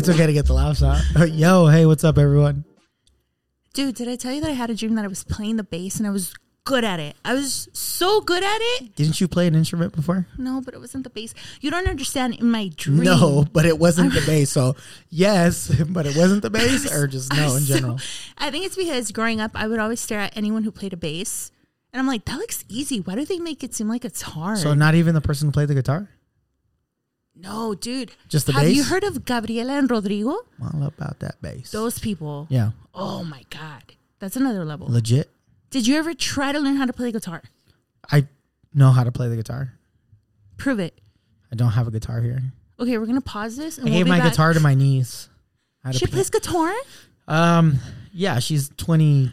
It's okay to get the laughs out. Yo, hey, what's up, everyone? Dude, did I tell you that I had a dream that I was playing the bass and I was good at it? I was so good at it. Didn't you play an instrument before? No, but it wasn't the bass. You don't understand. In my dream, No, but it wasn't the bass. So yes, but it wasn't the bass, or just no in So, general. I think it's because growing up, I would always stare at anyone who played a bass, and I'm like, that looks easy. Why do they make it seem like it's hard? So not even the person who played the guitar. No, dude. Just the Have bass? you heard of Gabriela and Rodrigo? All about that bass. Those people. Yeah, Oh my god, that's another level. legit. Did you ever try to learn how to play guitar? I know how to play the guitar. Prove it. I don't have a guitar here. Okay, we're gonna pause this. And I we'll gave be my back. guitar to my niece. How to She play- plays guitar. Um, yeah, she's twenty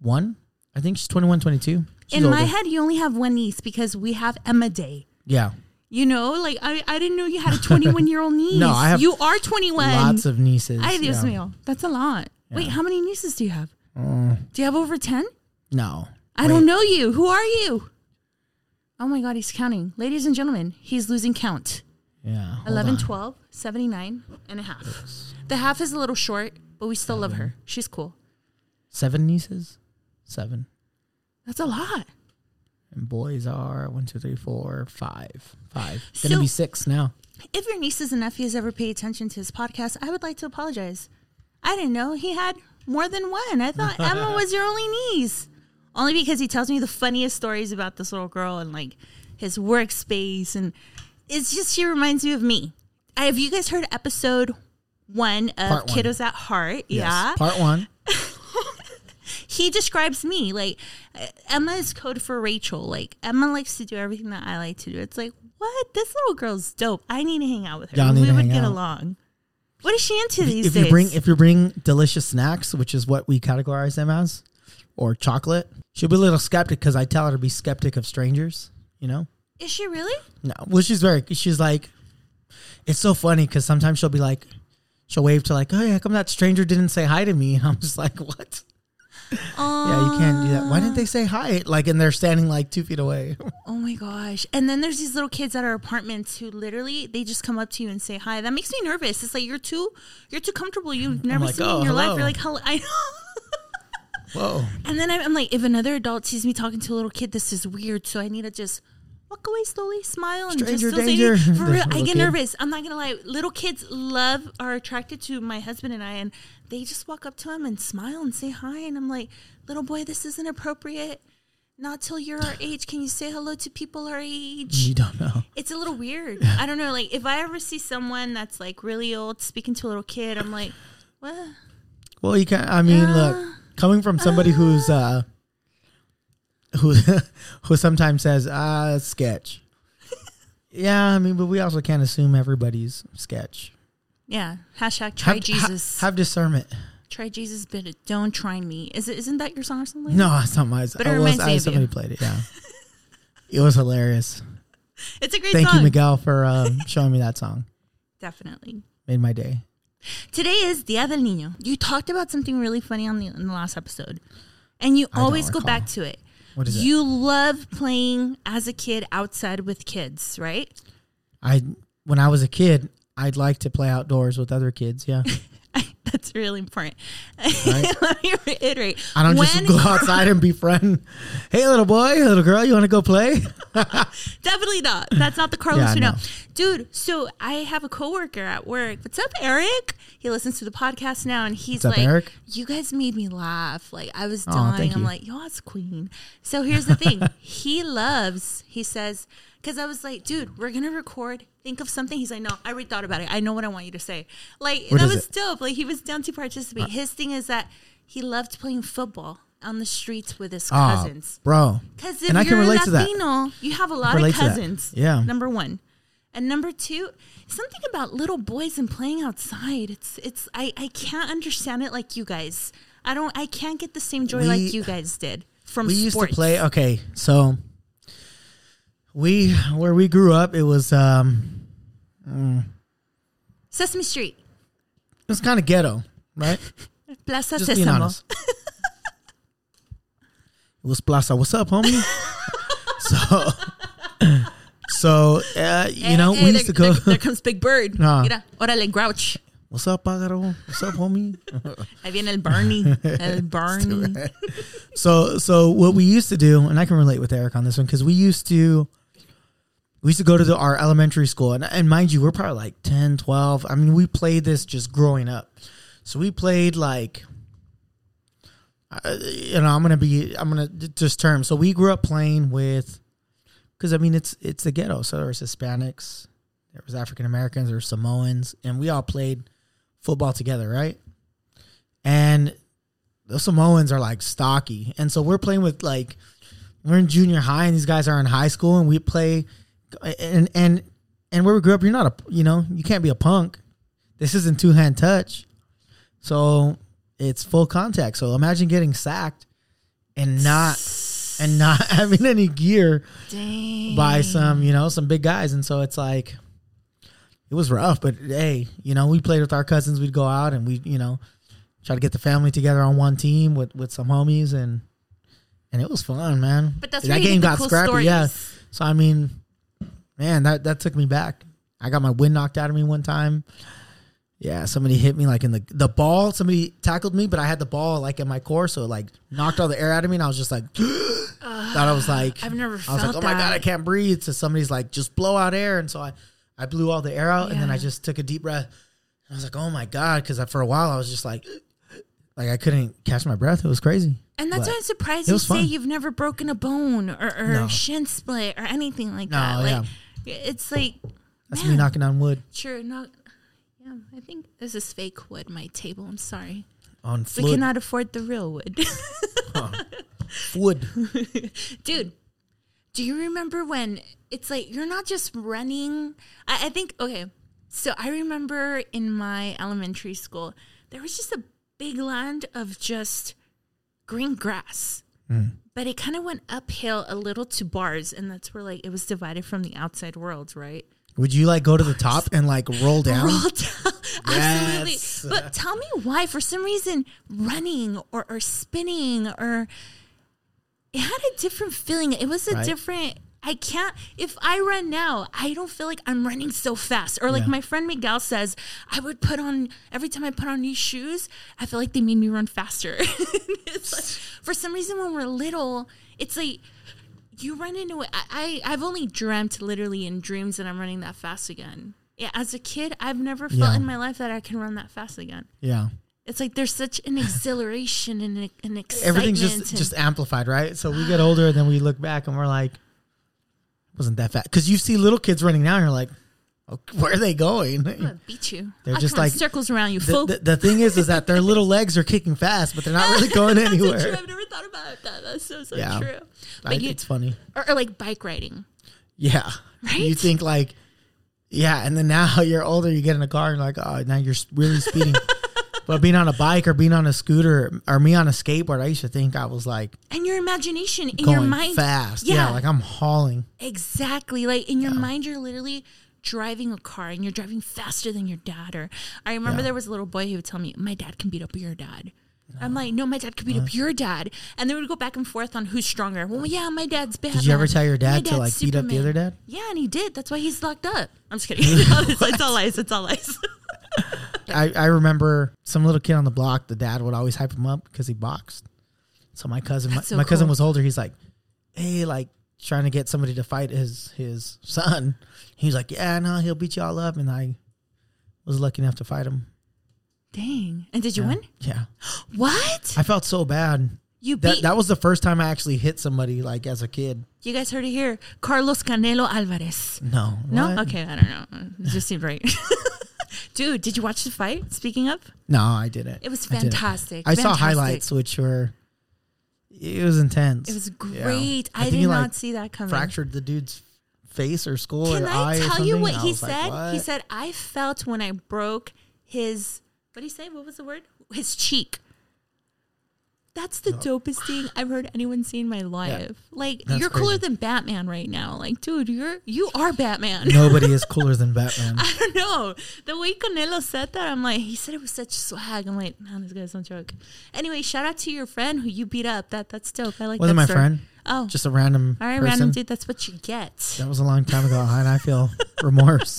one. I think she's 21, 22. She's In my older. head, you only have one niece because we have Emma Day. yeah, You know, like I, I didn't know you had a 21 year old niece. No, I have You are 21. lots of nieces. Ay, Dios yeah. mío. That's a lot. Wait, how many nieces do you have? Uh, Do you have over 10? no, I don't know you. Who are you? Oh my God, he's counting. Ladies and gentlemen, he's losing count. Yeah, hold 11, on. 12, 79 and a half. The half is a little short, but we still love her. She's cool. seven nieces, seven, That's a lot. And boys are one, two, three, four, five, five. Gonna So- be six now. If your nieces and nephews ever pay attention to his podcast, I would like to apologize. I didn't know he had more than one. I thought Emma was your only niece. Only because he tells me the funniest stories about this little girl and like his workspace. And it's just, she reminds me of me. Have you guys heard episode one of one. Kiddos at Heart? Yes. Yeah. part one. He describes me like uh, Emma is code for Rachel. Like Emma likes to do everything that I like to do. It's like, what? This little girl's dope. I need to hang out with her. Y'all we to would get out. along. What is she into these if days? you bring if you bring delicious snacks, which is what we categorize them as, or chocolate, she'll be a little skeptic because I tell her to be skeptic of strangers. You know. is she really? No, well, she's very. She's like, it's so funny because sometimes she'll be like, she'll wave to like, oh yeah, how come that stranger didn't say hi to me? And I'm just like, what? Yeah, you can't do that. Why didn't they say hi? Like, and they're standing like two feet away. Oh my gosh! And then there's these little kids at our apartments who literally they just come up to you and say hi. That makes me nervous. It's like you're too you're too comfortable. You've never like, seen me "Oh, in your life. You're like, hello. I Whoa. And then I'm, I'm like, if another adult sees me talking to a little kid, this is weird. So I need to just walk away slowly, smile, and Stranger just still danger. say, for real, I get kid. nervous. I'm not gonna lie. Little kids love are attracted to my husband and I, and they just walk up to him and smile and say hi. And I'm like, little boy, this isn't appropriate. Not till you're our age. Can you say hello to people our age? You don't know. It's a little weird. I don't know. Like if I ever see someone that's like really old speaking to a little kid, I'm like, what? Well, you can. I mean, look, coming from somebody who's uh, who who sometimes says ah sketch. yeah, I mean, but we also can't assume everybody's sketch. Yeah. Hashtag try Have- Jesus. ha- have discernment. Try Jesus, but don't try me. Is it? Isn't that your song or something? No, it's not my. But it I was, reminds me I, somebody you. played it. Yeah, it was hilarious. it's a great Thank song. you, Miguel, for um, showing me that song. Definitely. Made my day. Today is Dia del Niño. You talked about something really funny on the in the last episode, and you don't always go back to it. What is it? you love playing as a kid outside with kids, right? I when I was a kid, I'd like to play outdoors with other kids. Yeah, That's really important. Let me reiterate. I don't When- just go outside and befriend. Hey, little boy, little girl, you want to go play? Definitely not. That's not the Carlos Yeah, we know. no. Dude, so I have a coworker at work. What's up, Eric? He listens to the podcast now and he's What's like, Eric? You guys made me laugh. Like I was dying. I'm you. like, Yo, it's queen. So here's the thing. he loves, he says, because I was like, dude, we're gonna record. Think of something. He's like, no, I already thought about it. I know what I want you to say. Like What that was it? dope. Like he was down to participate. His thing is that he loved playing football on the streets with his Ah, cousins. bro. Because if And I can you're relate to that. Latino, you have a lot of cousins. Yeah. Number one. And number two, something about little boys and playing outside. It's it's I, I can't understand it like you guys. I don't I can't get the same joy We- like you guys did from we used to play okay so we where we grew up it was um Sesame Street. It was kind of ghetto right Plaza just Sesamo. honest it was plaza what's up homie so so uh, you know we there, used to go there, there comes Big Bird. Mira, órale, Grouch. What's up, Pagaro? What's up, homie? Ahí viene el Barney. El Barney. so so what we used to do, and I can relate with Eric on this one because we used to we used to go to the, our elementary school, and, and mind you, we're probably like 10, 12. I mean, we played this just growing up. So we played like, uh, you know, I'm gonna be, I'm gonna just term. So we grew up playing with, because I mean, it's it's the ghetto. So there was Hispanics, there was African Americans, there were Samoans, and we all played football together, right? And the Samoans are like stocky, and so we're playing with like we're in junior high, and these guys are in high school, and we play, and and and where we grew up, you're not a, you know, you can't be a punk. This isn't two hand touch, so it's full contact. So imagine getting sacked and not and not having any gear Dang. by some, you know, some big guys, and so it's like it was rough. But hey, you know, we played with our cousins. We'd go out and we, you know, try to get the family together on one team with with some homies and and it was fun, man. But that's that game got cool scrappy, stories. yeah. So I mean, man, that that took me back. I got my wind knocked out of me one time. Yeah, somebody hit me like in the the ball. Somebody tackled me, but I had the ball like in my core, so it like knocked all the air out of me, and I was just like, thought I was uh, like, I've never I was like, oh my god. I can't breathe. So somebody's like, just blow out air, and so I I blew all the air out, and then I just took a deep breath. I was like, oh my god, because for a while I was just like, like I couldn't catch my breath. It was crazy. And that's But why I'm surprised you say fun. you've never broken a bone or, or No. shin split or anything like No, that. yeah. It's like That's man, me knocking on wood Sure, not. Yeah, I think this is fake wood. My table. I'm sorry. on We cannot afford the real wood, wood. dude. Do you remember when it's like you're not just running? I, I think okay. So I remember in my elementary school there was just a big land of just green grass. Hmm. But it kind of went uphill a little to bars, and that's where like it was divided from the outside world, right? Would you like go to the top and like roll down? roll down. Absolutely. But tell me why, for some reason, running or, or spinning or it had a different feeling. It was a Right. different. I can't. If I run now, I don't feel like I'm running so fast. Or like Yeah. my friend Miguel says, I would put on every time I put on these shoes. I feel like they made me run faster. it's like, for some reason, when we're little, it's like you run into it. I, I I've only dreamt literally in dreams that I'm running that fast again. Yeah, as a kid, I've never felt Yeah. in my life that I can run that fast again. Yeah. It's like there's such an exhilaration and an, an excitement. Everything's just just amplified, right? So we get older and then we look back and we're like, wasn't that fast? Because you see little kids running now and you're like, okay, where are they going? I'm gonna beat you. They're I'll just like- circles around you, The, the, the thing is, is that their little legs are kicking fast, but they're not really going That's so true. anywhere. I've never thought about that. That's so so Yeah. true. I- you, it's funny. or, or like bike riding. Yeah. Right? You think like, yeah, and then now you're older, you get in a car and you're like, oh, now you're really speeding. But being on a bike or being on a scooter or me on a skateboard, I used to think I was like And your imagination in your mind. fast. Yeah. Yeah. like I'm hauling. Exactly. Like in your mind, you're literally driving a car and you're driving faster than your dad. Or I remember Yeah. there was a little boy who would tell me, My dad can beat up your dad. I'm like, no, my dad could beat up your dad, and they would go back and forth on who's stronger. Well, yeah, my dad's bad. Did you ever tell your dad to like beat up the other dad? Yeah, and he did. That's why he's locked up. I'm just kidding. it's, it's all lies. It's all lies. I, I remember some little kid on the block, the dad would always hype him up because he boxed. So my cousin, my, so my cousin was older. He's like, hey, like trying to get somebody to fight his his son. He's like, yeah, no, he'll beat you all up. And I was lucky enough to fight him. Dang. And did you Yeah. win? Yeah. What? I felt so bad. You That beat. that was the first time I actually hit somebody like as a kid. you guys heard it here. Carlos Canelo Alvarez. No. No? What? Okay, I don't know. It just seemed right. Dude, did you watch the fight? Speaking of, No, I didn't. it was I didn't. fantastic. I, saw Fantastic. highlights which were it was intense. It was Yeah. great. I, think did he, not like, see that coming. fractured the dude's face or skull Can or I eye or tell something. you what I he was like, said? he what? said, I felt when I broke his, what did he say? What was the word? His cheek. That's the dopest thing I've heard anyone say in my life. Like That's you're cooler crazy. than Batman right now. Like, dude, you're you are Batman. Nobody is cooler than Batman. I don't know. The way Canelo said that, I'm like, he said it with such swag. I'm like, man, this guy's no joke. Anyway, shout out to your friend who you beat up. That that's dope. I like Wasn't my story. friend. Oh, Just a random all right, person. random dude. That's what you get. That was a long time ago, and I feel remorse.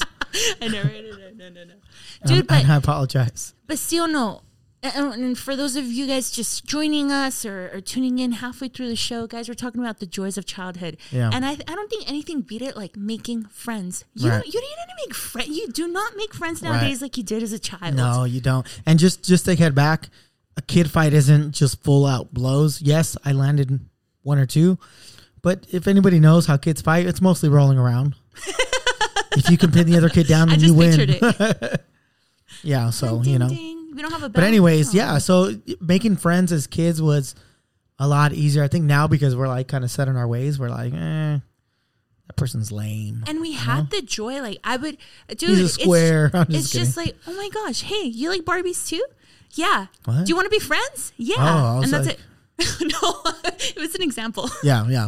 I know, right? No, no, no, no. Um, Dude, but and I apologize. but still, no. And for those of you guys just joining us or, or tuning in halfway through the show, guys, we're talking about the joys of childhood. Yeah. And I, I don't think anything beat it like making friends. You Right. don't, you didn't make friends. You do not make friends nowadays like you did as a child. No, you don't. And just just take head back. A kid fight isn't just full out blows. Yes, I landed one or two, but if anybody knows how kids fight, it's mostly rolling around. if you can pin the other kid down, then you win. yeah, so you know. We don't have a But anyways, yeah. So making friends as kids was a lot easier. I think now because we're like kind of set in our ways, we're like, eh, that person's lame. And we had the joy. Like I would, dude. He's a it's- square. I'm just It's just like, oh my gosh, hey, you like Barbies too? Yeah. What? Do you want to be friends? Yeah. Oh, and that's like- it. no, it was an example. yeah, yeah,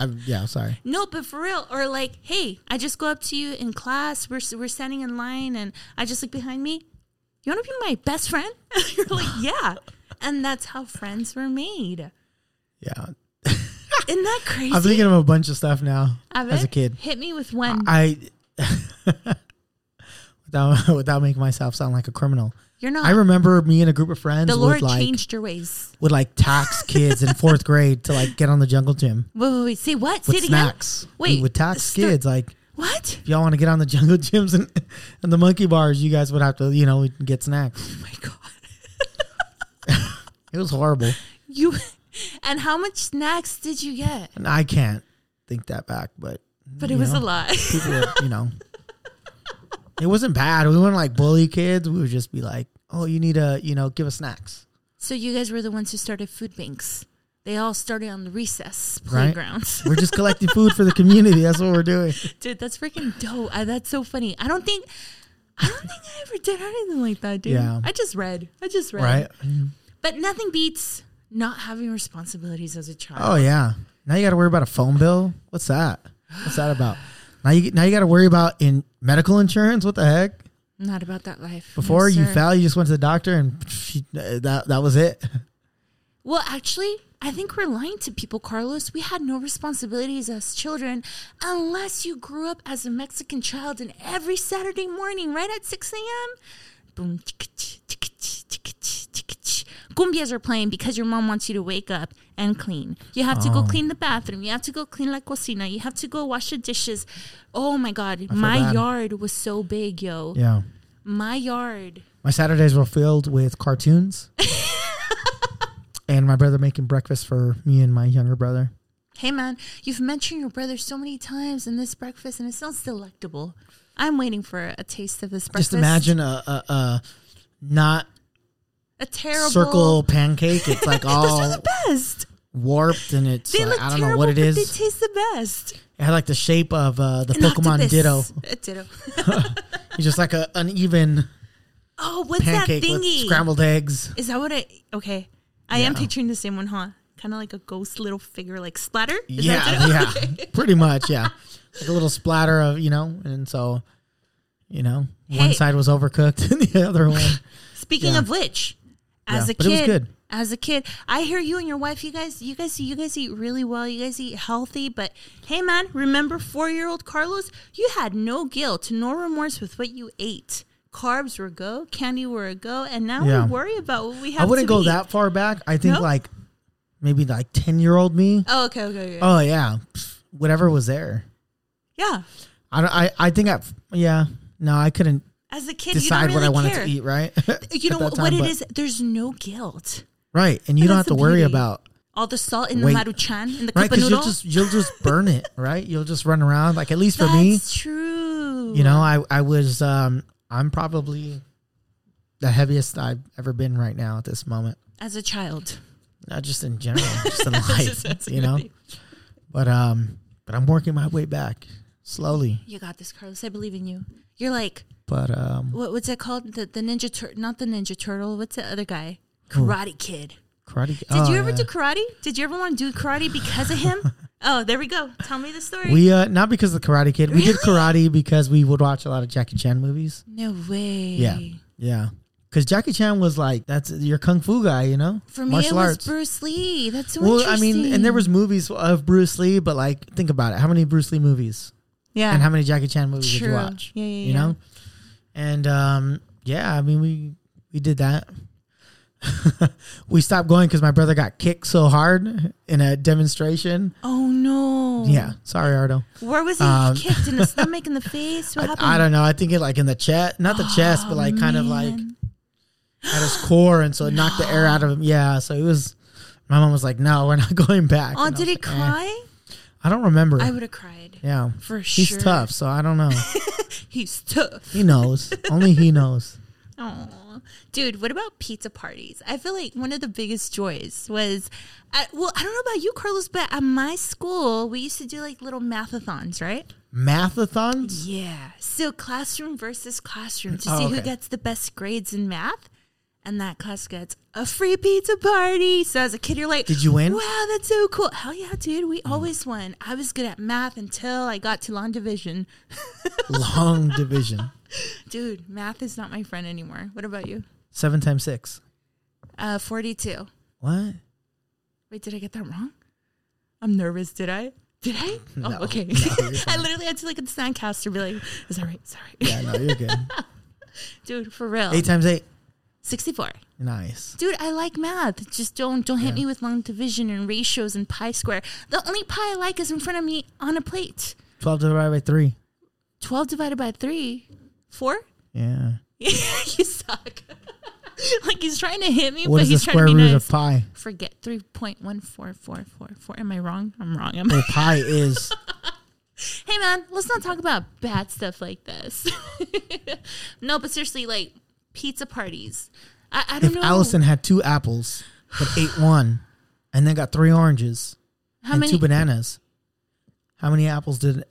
I'm, yeah. Sorry. No, but for real, or like, hey, I just go up to you in class. We're we're standing in line, and I just look behind me. You want to be my best friend? You're like, yeah, and that's how friends were made. Yeah, Isn't that crazy? I'm thinking of a bunch of stuff now Of as a kid. hit me with one. I without without making myself sound like a criminal. You're not. I remember me and a group of friends the Lord like changed your ways. would like tax kids in fourth grade to like get on the jungle gym Wait, wait, wait. Say what? with Say snacks. again. Wait, we would tax start- kids like What? if y'all want to get on the jungle gyms and and the monkey bars, you guys would have to you know get snacks. Oh my god. It was horrible, You and how much snacks did you get? and I can't think that back, but But it was know. a lot. people, were, you know, it wasn't bad. We wouldn't like bully kids. We would just be like, "Oh, you need to, you know, give us snacks." so you guys were the ones who started food banks. They all started on the recess Right. playgrounds. We're just collecting food for the community. That's what we're doing. Dude, that's freaking dope. I, that's so funny. I don't think I don't think I ever did anything like that, dude. Yeah. I just read. I just read. Right? But nothing beats not having responsibilities as a child. Oh yeah. Now you got to worry about a phone bill. What's that? What's that about? Now you now you got to worry about in medical insurance. What the heck? Not about that life. No, Before you sir. fell, you just went to the doctor and that that was it. Well, actually, I think we're lying to people, Carlos. We had no responsibilities as children unless you grew up as a Mexican child and every Saturday morning, right at 6 a.m., boom, cumbias are playing because your mom wants you to wake up and clean. You have to go Oh. clean the bathroom. You have to go clean la cocina. You have to go wash the dishes. Oh my God. My bad. yard was so big, yo. Yeah. My yard. My Saturdays were filled with cartoons. and my brother making breakfast for me and my younger brother. Hey man, you've mentioned your brother so many times in this breakfast, and it sounds delectable. I'm waiting for a taste of this breakfast. Just imagine a, a, a not a terrible circle pancake. It's like Those are all the best. warped and it's They like, look I don't terrible, know what it is. it but is. they taste the best. It had like the shape of uh, the An Pokemon octopus. Ditto. A ditto. It's just like a uneven Oh, what's pancake that with thingy? scrambled eggs. Is that what it? Okay, I am picturing the same one, huh? Kind of like a ghost little figure, like splatter. Is yeah, yeah, pretty much, yeah. Like a little splatter of you know, and so you know, one side was overcooked and the other one. Speaking Yeah. of which, as Yeah, a but it was kid, as a kid, I hear you and your wife. You guys, you guys, you guys eat really well. You guys eat healthy. But hey, man, remember four-year-old Carlos? You had no guilt, no remorse with what you ate. Carbs were a go, candy were a go, and now Yeah. we worry about what we have. I wouldn't go eat. that far back. I think No? like maybe like ten year old me. Oh, okay, okay, okay. Oh yeah, Pff, whatever was there. yeah. I don't, I I think I yeah no I couldn't As a kid, decide you don't what I really wanted care. to eat right. You know what, time, what it is? There's no guilt. right? And you And don't have to worry beauty. about All the salt in the Wait. maruchan in the right cup you'll just you'll just burn it right. You'll just run around like at least for That's me. That's true. You know I I was um I'm probably the heaviest I've ever been right now at this moment. as a child. Not just in general, just in life, you know. But um, but I'm working my way back slowly. You got this, Carlos. I believe in you. You're like But um, what, what's it called? The the ninja turtle, not the ninja turtle. What's the other guy? Karate Kid. karate. Did oh, you ever yeah. do karate? Did you ever want to do karate because of him? oh, there we go. Tell me the story. We uh not because of the Karate Kid. We did karate because we would watch a lot of Jackie Chan movies. no way. Yeah. Yeah. Because Jackie Chan was like, that's your kung fu guy, you know? For me, Martial it was arts. Bruce Lee. That's so well, I mean, and there was movies of Bruce Lee, but like, think about it. How many Bruce Lee movies? Yeah. And how many Jackie Chan movies did you watch? Yeah, yeah, You yeah. know? And um, yeah, I mean we we did that. we stopped going because my brother got kicked so hard in a demonstration. Oh no. Yeah, sorry, Ardo. Where was he Um, kicked in the stomach, in the face? What I, happened? I don't know. I think it like in the chest, not the chest, but like kind of like at his core, and so it knocked the air out of him. Yeah, so it was. My mom was like, "No, we're not going back." Oh, And did he like, eh. cry? I don't remember. I would have cried. yeah, For he's sure. He's tough, so I don't know. He's tough. he knows. Only he knows. Oh, dude, what about pizza parties? I feel like one of the biggest joys was, at, well, I don't know about you, Carlos, but at my school, we used to do like little mathathons, right? Mathathons. Yeah. So classroom versus classroom to Oh, see who gets the best grades in math. And that class gets a free pizza party. So as a kid, you're like, Did you win? Wow, that's so cool. Hell yeah, dude. We always won. I was good at math until I got to long division. Long division. Dude, math is not my friend anymore. What about you? Seven times six. Uh, 42. What? Wait, did I get that wrong? I'm nervous. Did I? Did I? No. oh, okay. No, I literally had to look at the soundcaster and be like, is that right? Sorry. Yeah, no, you're good. Dude, for real. Eight times eight. 64. Nice. Dude, I like math. Just don't don't hit me with long division and ratios and pi square. The only pi I like is in front of me on a plate. Twelve divided by three. 12 divided by 3. 4? Yeah. you suck. like he's trying to hit me, What but is the he's trying to be root nice. of pi? Forget 3.14444. Am I wrong? I'm wrong. Am I? Well, pi is Hey man, let's not talk about bad stuff like this. no, but seriously, like pizza parties. I, I don't if know. Allison had two apples but ate one, and then got three oranges how and many? two bananas, how many apples did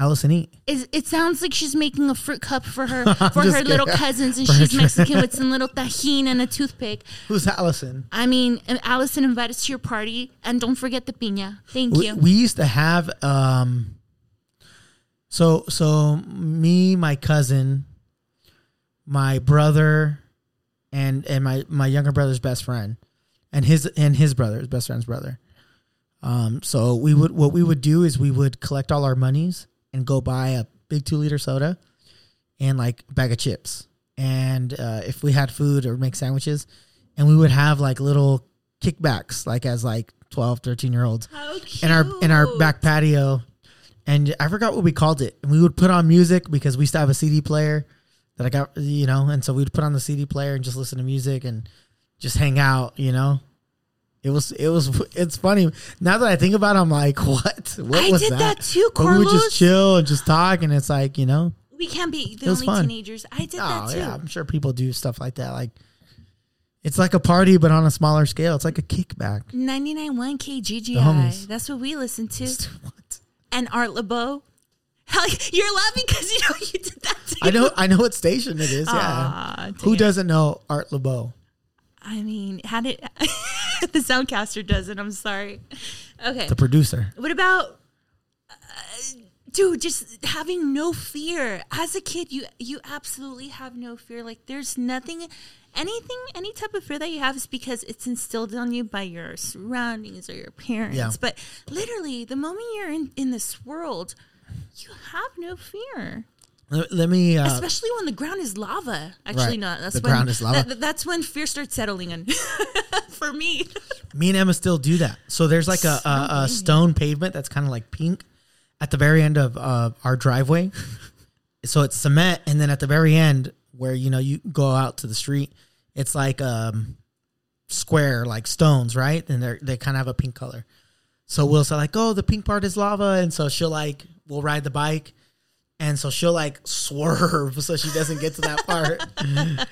Allison eat? Is, it sounds like she's making a fruit cup for her for her little cousins, and For she's. Mexican with some little tajin and a toothpick. Who's Allison? I mean, Allison invited us to your party, and don't forget the piña. Thank We, you. we used to have um. So so me, my cousin, my brother, and and my my younger brother's best friend, and his and his brother, his best friend's brother. Um. So we would what we would do is we would collect all our monies and go buy a big two liter soda, and like a bag of chips, and uh, if we had food or make sandwiches, and we would have like little kickbacks, like as like 12, 13 year olds in our in our back patio, and I forgot what we called it. And we would put on music because we used to have a CD player that I got, you know, and so we'd put on the CD player and just listen to music and just hang out, you know. It was it was it's funny now that I think about it. I'm like, what? What I was did that too, But we would just chill and just talk, and it's like you know, We can't be the only fun. teenagers. I did oh that too. yeah, I'm sure people do stuff like that. Like it's like a party, but on a smaller scale. It's like a kickback. 99.1 The KGGI. That's what we listen to. And Art Laboe. Hell, you're laughing because you know you did that too. I know I know what station it is. Yeah. Aw, Who doesn't know Art Laboe? I mean, had it. the soundcaster doesn't. I'm sorry. Okay. The producer. What about, uh, dude? Just having no fear. As a kid, you you absolutely have no fear. Like there's nothing, anything, any type of fear that you have is because it's instilled on you by your surroundings or your parents. Yeah. But literally, the moment you're in in this world, you have no fear. Let, let me. Uh, Especially when the ground is lava. Actually, Right. not. That's The when, ground is lava. that- that's when fear starts settling in. For me. me and Emma still do that. So there's like a, a, a stone pavement that's kind of like pink at the very end of uh, our driveway. so it's cement, and then at the very end where you know you go out to the street, it's like um square like stones, right? And they are they kind of have a pink color. So we'll say like, oh, the pink part is lava, and so she'll like we'll ride the bike, and so she'll like swerve so she doesn't get to that part.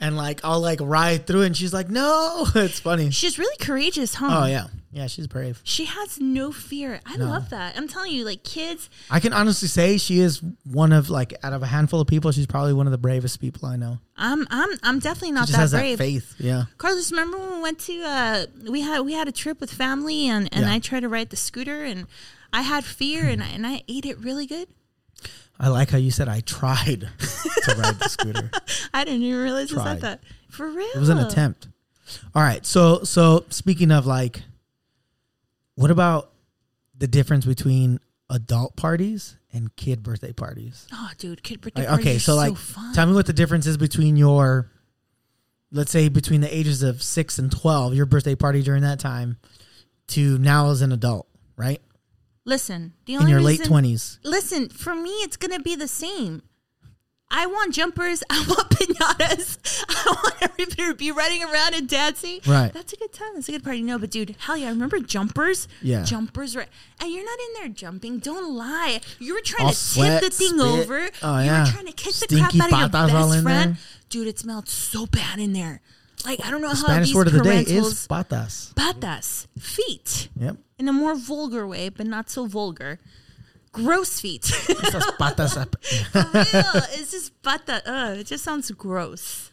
And like I'll like ride through, and she's like, "No!" It's funny. She's really courageous, huh? Oh yeah, yeah, she's brave. She has no fear. I love that. I'm telling you, like kids, I can honestly say she is one of like out of a handful of people, she's probably one of the bravest people I know. I'm I'm I'm definitely not She just that has brave. that faith. Yeah, Carlos, remember when we went to uh we had we had a trip with family and and Yeah. I tried to ride the scooter and I had fear and I, and I ate it really good. I like how you said I tried to ride the scooter. I didn't even realize I Tried. said that. For real. It was an attempt. All right, so so speaking of like, what about the difference between adult parties and kid birthday parties. Oh, dude, kid birthday Like, parties okay, are so like, fun. tell me what the difference is between your, let's say between the ages of six and twelve, your birthday party during that time, to now as an adult, right? Listen, the only In your reason, late twenties. Listen, for me, it's gonna be the same. I want jumpers. I want pinatas. I want everybody to be running around and dancing. Right. That's a good time. That's a good party. No, but dude, hell yeah, I remember jumpers? Yeah. Jumpers, right? And you're not in there jumping. Don't lie. You were trying All to sweat, tip the thing spit. over. Oh, you yeah. were trying to kick the crap out of your best friend. there. Dude, it smelled so bad in there. Like I don't know how Spanish these word of the day is patas. patas feet Yep. in a more vulgar way, but not so vulgar. Gross feet. Esas patas. Ew, it's just pata. Ugh, it just sounds gross.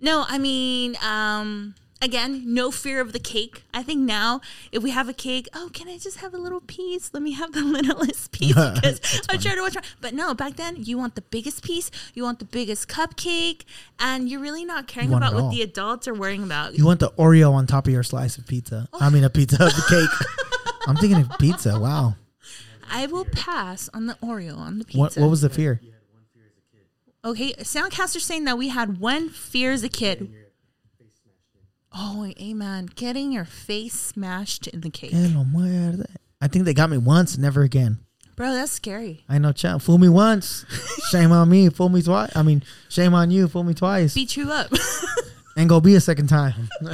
No, I mean, um, again, no fear of the cake. I think now, if we have a cake, oh, can I just have a little piece? Let me have the littlest piece because I'm trying to watch. my- But no, back then, you want the biggest piece, you want the biggest cupcake, and you're really not caring about what all. the adults are worrying about. You want the Oreo on top of your slice of pizza? I mean, a pizza of the cake. I'm thinking of pizza. Wow. I will pass on the Oreo on the pizza. What What was the fear? Okay, Soundcaster saying that we had one fear as a kid. Oh, amen. Getting your face smashed in the cake. Que lo muerde. I think they got me once, never again. Bro, that's scary. I know, champ. Fool me once, shame on me. Fool me twice. I mean, shame on you. Fool me twice. Beat you up. Ain't gonna be a second time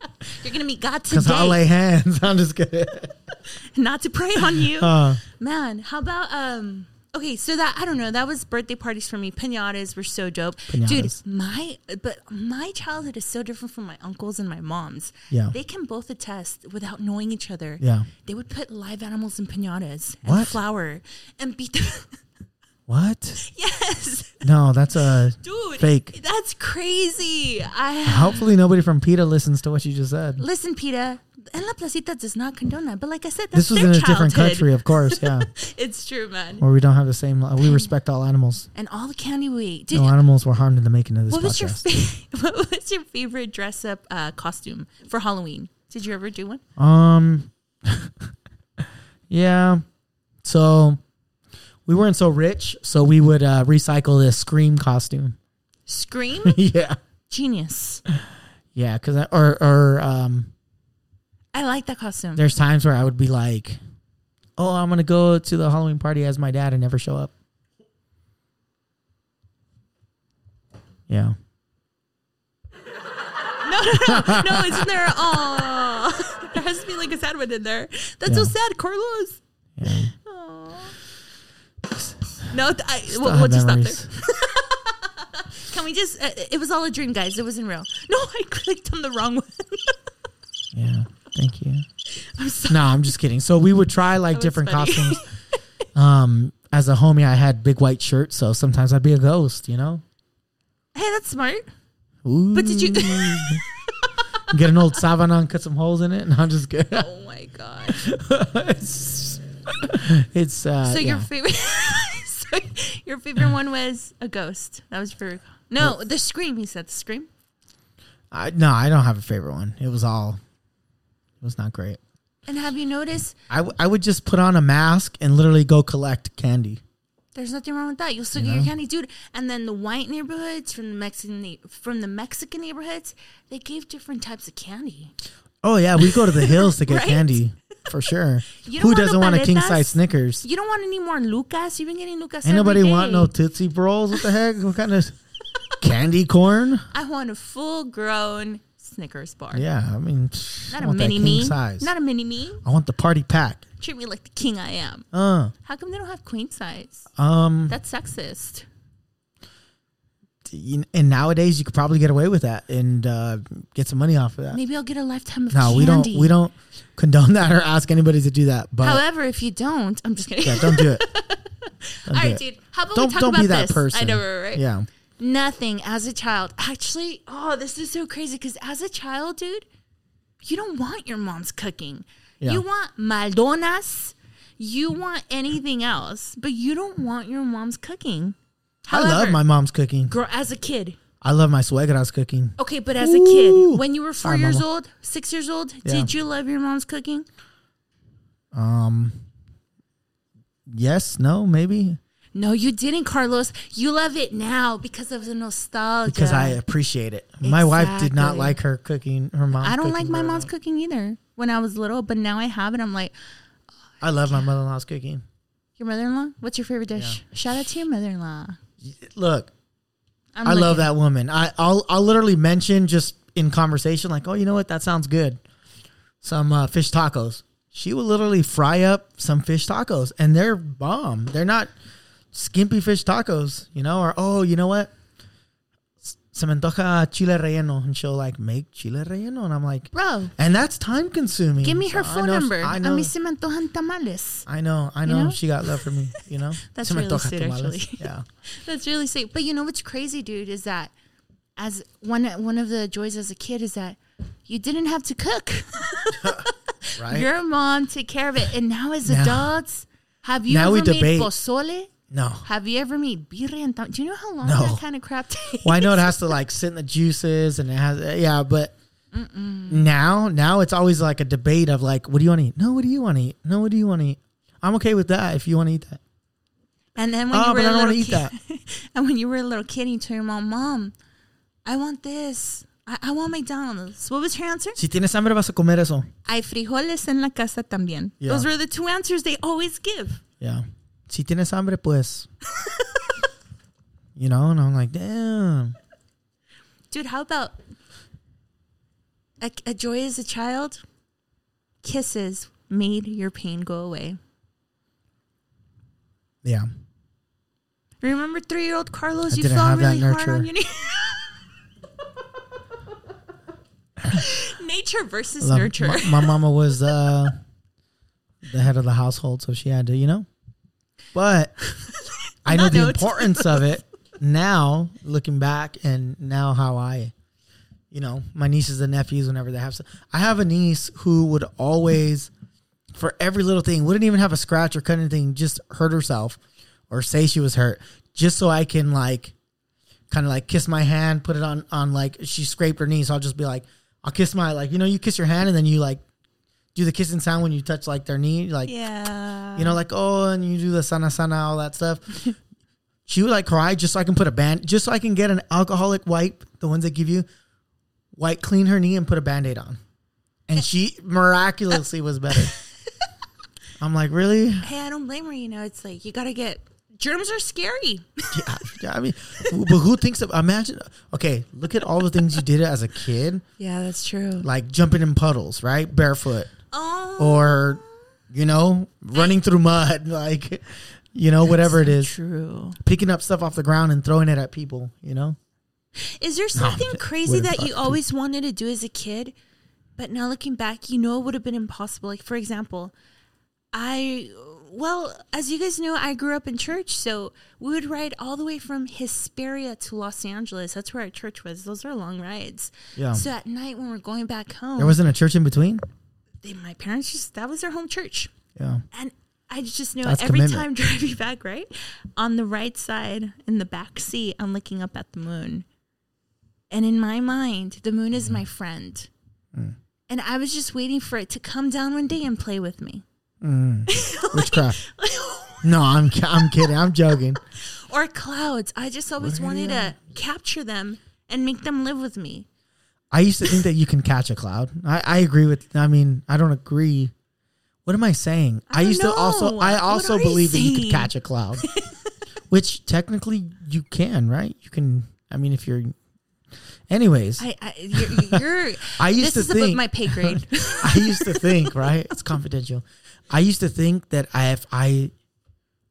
You're to meet God today. because I'll lay hands. I'm just kidding. Not to pray on you. Uh, Man, how about, um, okay, so that, I don't know, that was birthday parties for me. Pinatas were so dope. Pinatas. Dude, my, but my childhood is so different from my uncles and my mom's. Yeah. They can both attest without knowing each other. Yeah. They would put live animals in pinatas and What? flour and beat them. What? yes. No, that's a Dude, fake. That's crazy. I Hopefully, nobody from PETA listens to what you just said. listen, Peter. En la placita does not condone that, but like I said, This was in a different country, of course. Yeah, It's true, man. where we don't have the same. We respect all animals. And all the candy we ate. Did, No animals were harmed in the making of this what was your fa- what was your favorite dress up uh, costume for Halloween? Did you ever do one? Um, yeah. So we weren't so rich, so we would uh, recycle this scream costume. Scream, yeah, genius. yeah. Because or or um, I like that costume. there's times where I would be like, "Oh, I'm gonna go to the Halloween party as my dad and never show up." Yeah. no, no, no, no, it's in there. Oh, there has to be like a sad one in there. That's so Yeah. sad, Carlos. Yeah. Aw. No, th- I, we'll, we'll just stop there. Can we just? Uh, it was all a dream, guys. It wasn't real. No, I clicked on the wrong one. Yeah. Thank you. I'm sorry. No, I'm just kidding. So we would try like was different funny. costumes. um, as a homie, I had big white shirts, so sometimes I'd be a ghost. You know. Hey, that's smart. Ooh. But did you? get an old savana and cut some holes in it? And I'm just good. oh my god. it's it's uh, So your yeah. favorite? your favorite one was a ghost. That was your favorite. No, the scream. He said the scream. I, no, I don't have a favorite one. It was all. It was not great. And have you noticed? I, w- I would just put on a mask and literally go collect candy. There's nothing wrong with that. You'll still get your candy, dude. And then the white neighborhoods from the Mexican from the Mexican neighborhoods, they gave different types of candy. Oh yeah, we go to the hills to get Right? candy for sure. Who doesn't want a king size Snickers? You don't want any more Lucas. You've been getting Lucas. Ain't nobody want no Tootsie Rolls. What the heck? What kind of candy corn? I want a full grown Snickers bar. Yeah, I mean, Not I a mini me. size. Not a mini me. I want the party pack. Treat me like the king I am. Uh, How come they don't have queen size? um, That's sexist. You- and nowadays you could probably get away with that and uh, get some money off of that. Maybe I'll get a lifetime of No, candy. we don't. We don't condone that or ask anybody to do that. But However, if you don't, I'm just kidding. yeah, don't do it. Don't All do right, it. dude. How about Don't we talk don't about be that person. I know, right? right? Yeah. Nothing as a child. Actually, oh, this is so crazy because as a child, dude, you don't want your mom's cooking. Yeah. You want Maldonas. You want anything else, but you don't want your mom's cooking. I love my mom's cooking. girl as a kid. I love my suegra's cooking. Okay, but as a kid, when you were four Sorry, years Mama. old, six years old, Yeah. did you love your mom's cooking? Um, yes, no, maybe No, you didn't, Carlos. You love it now because of the nostalgia. because I appreciate it. My wife did not like her cooking. Her mom. I don't like my mom's cooking either. When I was little, but now I have it. I'm like, I love my mother in law's cooking. your mother-in-law. What's your favorite dish? Shout out to your mother-in-law. Look, I'm I love that woman. I, I'll I'll literally mention just in conversation, like, oh, you know what? That sounds good. Some uh, fish tacos. She will literally fry up some fish tacos, and they're bomb. They're not skimpy fish tacos, you know. Or oh, you know what? Se me antoja chile relleno, and she'll like make chile relleno, and I'm like, Bro, and that's time consuming. give me her So I phone know- number. I A know. mí se me antojan tamales. I know. I You know. know? She got love for me. You know. That's Se really sweet, tamales. actually. Yeah. That's really sweet. But you know what's crazy, dude, is that as one one of the joys as a kid is that you didn't have to cook. Right. Your mom took care of it, and now as Now- adults, have you Now we made debate. pozole? No. Have you ever made birria? And tam- Do you know how long No. that kind of crap takes? Well, I know it has to like sit in the juices and it has uh, yeah, but now now it's always like a debate of like, what do you want to eat? No, what do you want to eat? No, what do you want to eat? I'm okay with that if you want to eat that. And then when Oh, you were but I a don't little wanna eat kid, and when you were a little kid, you told your mom, "Mom, I want this. I, I want McDonald's." What was her answer? Si tienes hambre vas a comer eso. Hay frijoles en la casa también. Yeah. Those were the two answers they always give. Yeah. Si tienes hambre, pues. you know, and I'm like, damn. Dude, how about a, a joy as a child? Kisses made your pain go away. Yeah. Remember three year old Carlos? I you fell really hard nurture. on your knee. Nature versus Love- nurture. My, my mama was uh, the head of the household, so she had to, you know. But I know the importance of it now, looking back, and now how I, you know, my nieces and nephews, whenever they have, some, I have a niece who would always, for every little thing, wouldn't even have a scratch or cut anything, just hurt herself or say she was hurt, just so I can like, kind of like kiss my hand, put it on on like she scraped her knee, so I'll just be like, I'll kiss my like you know you kiss your hand and then you like do the kissing sound when you touch like their knee, like yeah. you know like oh and you do the sana sana all that stuff. she would like cry just so I can put a band, just so I can get an alcoholic wipe, the ones they give you, wipe clean her knee and put a band aid on, and she miraculously was better. I'm like really. Hey, I don't blame her. You know, it's like you gotta get germs are scary. Yeah, yeah, I mean, but who thinks of? Imagine. Okay, look at all the things you did as a kid, Yeah, that's true. like jumping in puddles, right, barefoot, Oh, or you know, running through mud, like you know, whatever it is, true. picking up stuff off the ground and throwing it at people. You know, Is there something I'm- crazy that you too. always wanted to do as a kid, but now looking back, you know it would have been impossible? Like, for example, I, well, as you guys know, I grew up in church, so we would ride all the way from Hesperia to Los Angeles. That's where our church was. Those are long rides. yeah. So at night when we're going back home, There wasn't a church in between. They, my parents just, that was their home church. Yeah, And I just know That's every commitment. time driving back, right? On the right side in the back seat, I'm looking up at the moon. And in my mind, the moon is my friend. Mm. And I was just waiting for it to come down one day and play with me. witchcraft. no, I'm I'm kidding. I'm joking. or clouds. I just always wanted to capture them and make them live with me. I used to think that you can catch a cloud. I, I agree with. I mean, I don't agree. What am I saying? I I, used to also. I also believe that you could catch a cloud, which technically you can, right? You can. I mean, if you're. Anyways, I, I, I you're, you're used this to is think. my pay grade. I used to think, right? It's confidential. I used to think that I, if I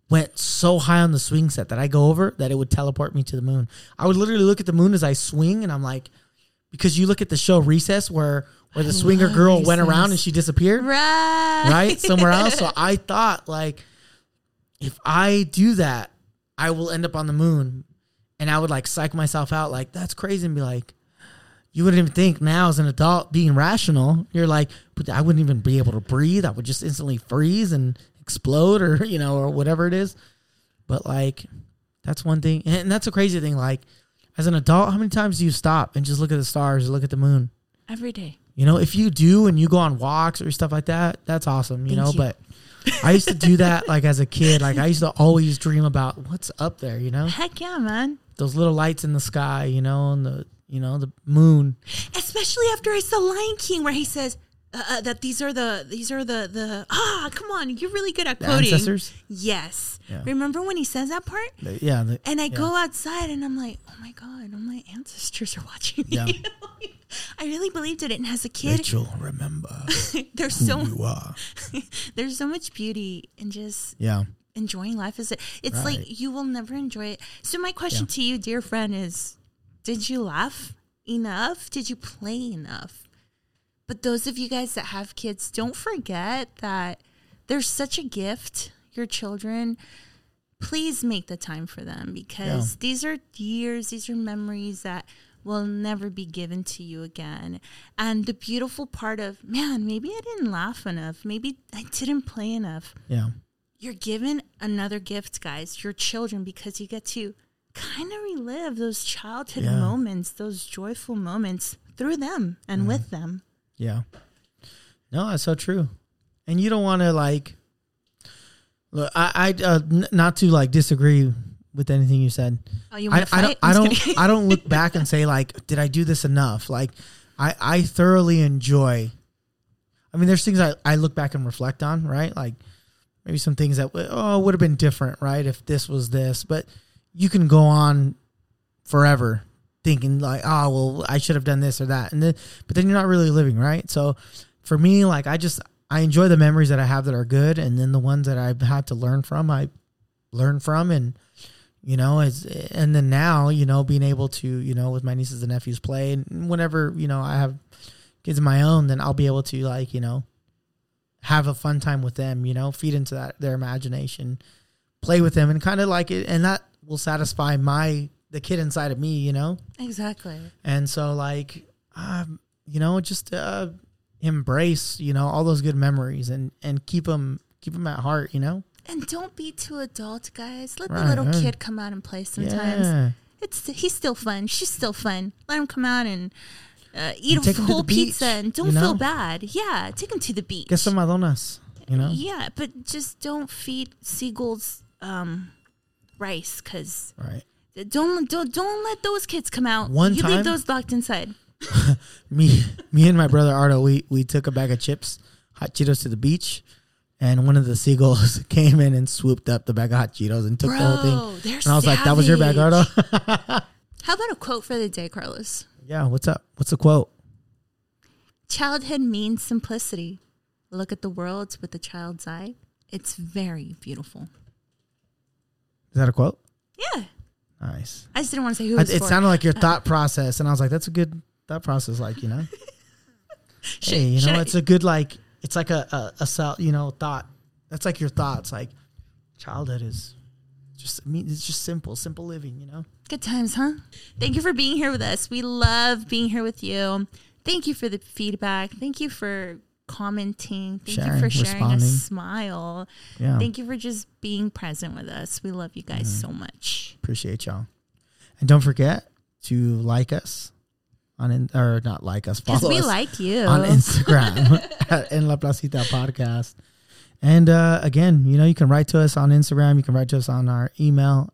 went so high on the swing set that I go over, that it would teleport me to the moon. I would literally look at the moon as I swing, and I'm like, because you look at the show Recess, where where the swinger love girl went around and she disappeared, right. right, somewhere else. So I thought, like, if I do that, I will end up on the moon, and I would like psych myself out, like that's crazy, and be like. You wouldn't even think now as an adult being rational. You're like, but I wouldn't even be able to breathe. I would just instantly freeze and explode or, you know, or whatever it is. But like, that's one thing. And that's a crazy thing. Like, as an adult, how many times do you stop and just look at the stars, look at the moon? Every day. You know, if you do and you go on walks or stuff like that, that's awesome. You Thank know, you. but I used to do that like as a kid. Like I used to always dream about what's up there. You know, Heck yeah, man. those little lights in the sky. You know, and the you know the moon. Especially after I saw Lion King, where he says uh, uh, that these are the these are the the ah, come on, you're really good at The quoting. ancestors. Yes. Yeah. Remember when he says that part? The- yeah. The, And I yeah. go outside and I'm like, oh my god, all my ancestors are watching me. Yeah. I really believed in it. And as a kid, Rachel, remember there's so there's so much beauty in just Yeah. enjoying life. Is it? It's Right. like you will never enjoy it. So my question to you, dear friend, is: Did you laugh enough? Did you play enough? But those of you guys that have kids, don't forget that there's such a gift. Your children, please make the time for them because these are years, these are memories that will never be given to you again. And the beautiful part of, man, maybe I didn't laugh enough. Maybe I didn't play enough Yeah. you're given another gift, guys, your children, because you get to kind of relive those childhood Yeah. moments, those joyful moments through them and with them. Yeah. No, that's so true. And you don't want to like look. I, I uh, n- not to like disagree with anything you said. Oh, you I, I don't. I don't. I don't look back and say like, did I do this enough? Like, I I thoroughly enjoy. I mean, there's things I I look back and reflect on, right? Like maybe some things that oh would have been different, right? If this was this, but you can go on forever thinking like, oh well, I should have done this or that, and then but then you're not really living, right? So for me, like I just I enjoy the memories that I have that are good, and then the ones that I've had to learn from, I learn from, and you know, as and then now, you know, being able to, you know, with my nieces and nephews play, and whenever you know I have kids of my own, then I'll be able to like you know have a fun time with them, you know, feed into that their imagination, play with them, and kind of like it, and that will satisfy my the kid inside of me, you know. exactly. And so, like, um, you know, just uh, embrace, you know, all those good memories and and keep them keep them at heart, you know. And don't be too adult, guys. Let the little right. kid come out and play sometimes. Yeah, It's he's still fun. She's still fun. Let him come out and uh, eat And a whole the beach, pizza and don't you know? feel bad. Yeah, take him to the beach. get some Madonas, you know. Yeah, but just don't feed seagulls um, rice because Right. Don't don't don't let those kids come out. One you time- leave those locked inside. Me, me and my brother Ardo, we we took a bag of chips, hot Cheetos to the beach, and one of the seagulls came in and swooped up the bag of hot Cheetos and took the whole thing. And I was like, "That was your bag, savage. Ardo." How about a quote for the day, Carlos? yeah. What's up? What's the quote? Childhood means simplicity. Look at the world with a child's eye. It's very beautiful. Is that a quote? Yeah, Nice. I just didn't want to say who it for. sounded like your uh, thought process, and I was like, "That's a good thought process." Like you know, Should- hey, you know, I- it's a good like, it's like a a, a cell, you know, thought. That's like your thoughts. Like childhood is just, I mean, it's just simple, simple living. You know. Good times, huh? Thank you for being here with us. We love being here with you. Thank you for the feedback. Thank you for commenting. Thank you for sharing a smile. Yeah. Thank you for just being present with us. We love you guys Mm-hmm. so much. Appreciate y'all. And don't forget to like us on in, or not like us, follow we us like you. on Instagram at En La Placita Podcast. And uh, again, you know, you can write to us on Instagram. You can write to us on our email,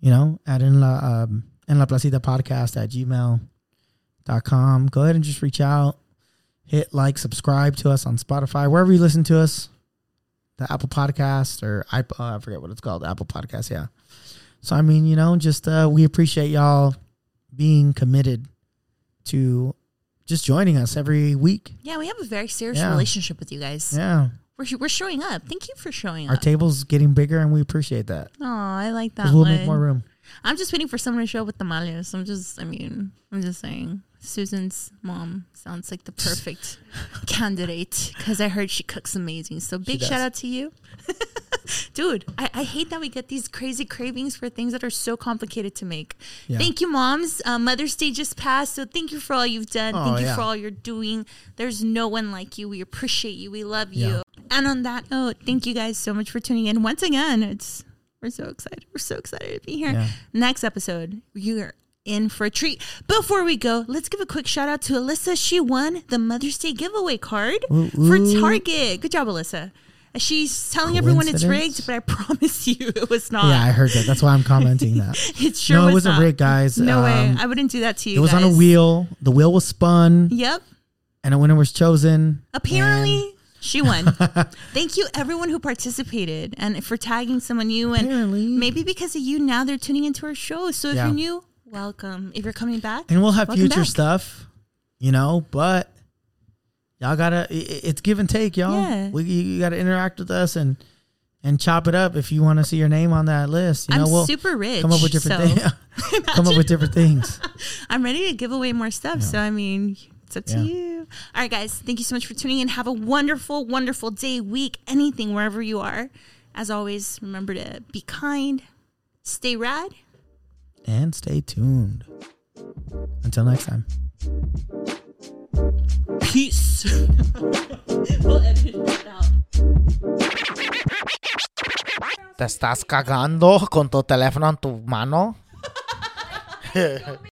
you know, at En La, um, En La Placita Podcast at gmail.com. Go ahead and just reach out. Hit like, subscribe to us on Spotify, wherever you listen to us. The Apple Podcast or I, uh, I forget what it's called. Apple Podcast, yeah. So I mean, you know, just uh, we appreciate y'all being committed to just joining us every week. yeah, we have a very serious Yeah. relationship with you guys. Yeah, We're, we're showing up. Thank you for showing our up. Our table's getting bigger, and we appreciate that. oh, I like that we'll one. make more room. I'm just waiting for someone to show up with the tamales. I'm just, I mean, I'm just saying. Susan's mom sounds like the perfect candidate because I heard she cooks amazing. So big shout out to you. Dude, I, I hate that we get these crazy cravings for things that are so complicated to make. Yeah. Thank you, moms. Uh, Mother's Day just passed, so thank you for all you've done. Oh, thank you yeah. for all you're doing. There's no one like you. We appreciate you. We love Yeah. you. And on that note, thank you guys so much for tuning in. Once again, it's we're so excited. We're so excited to be here. Next episode, you're in for a treat. Before we go, let's give a quick shout out to Alyssa. She won the Mother's Day giveaway card Ooh, for. Target. Good job, Alyssa. She's telling everyone it's rigged, but I promise you it was not. Yeah, I heard that. That's why I'm commenting that. it sure no, was it wasn't not. rigged, guys. No way. Um, I wouldn't do that to you. It was on a wheel. The wheel was spun, Yep. and a winner was chosen. Apparently, she won. Thank you, everyone who participated, and for tagging someone new. And Apparently. maybe because of you, now they're tuning into our show. So if Yeah. you're new, welcome. If you're coming back, and we'll have future back. stuff, you know. But y'all gotta, it's give and take, y'all. Yeah. We, you gotta interact with us and and chop it up if you want to see your name on that list. You know, I'm we'll super rich. come up with different so things. come up with different things. I'm ready to give away more stuff. So I mean, it's up to you. All right, guys. Thank you so much for tuning in. Have a wonderful, wonderful day, week, anything, wherever you are. As always, remember to be kind, stay rad. And stay tuned. Until next time. Peace. we'll edit that out. ¿Te estás cagando con tu teléfono en tu mano?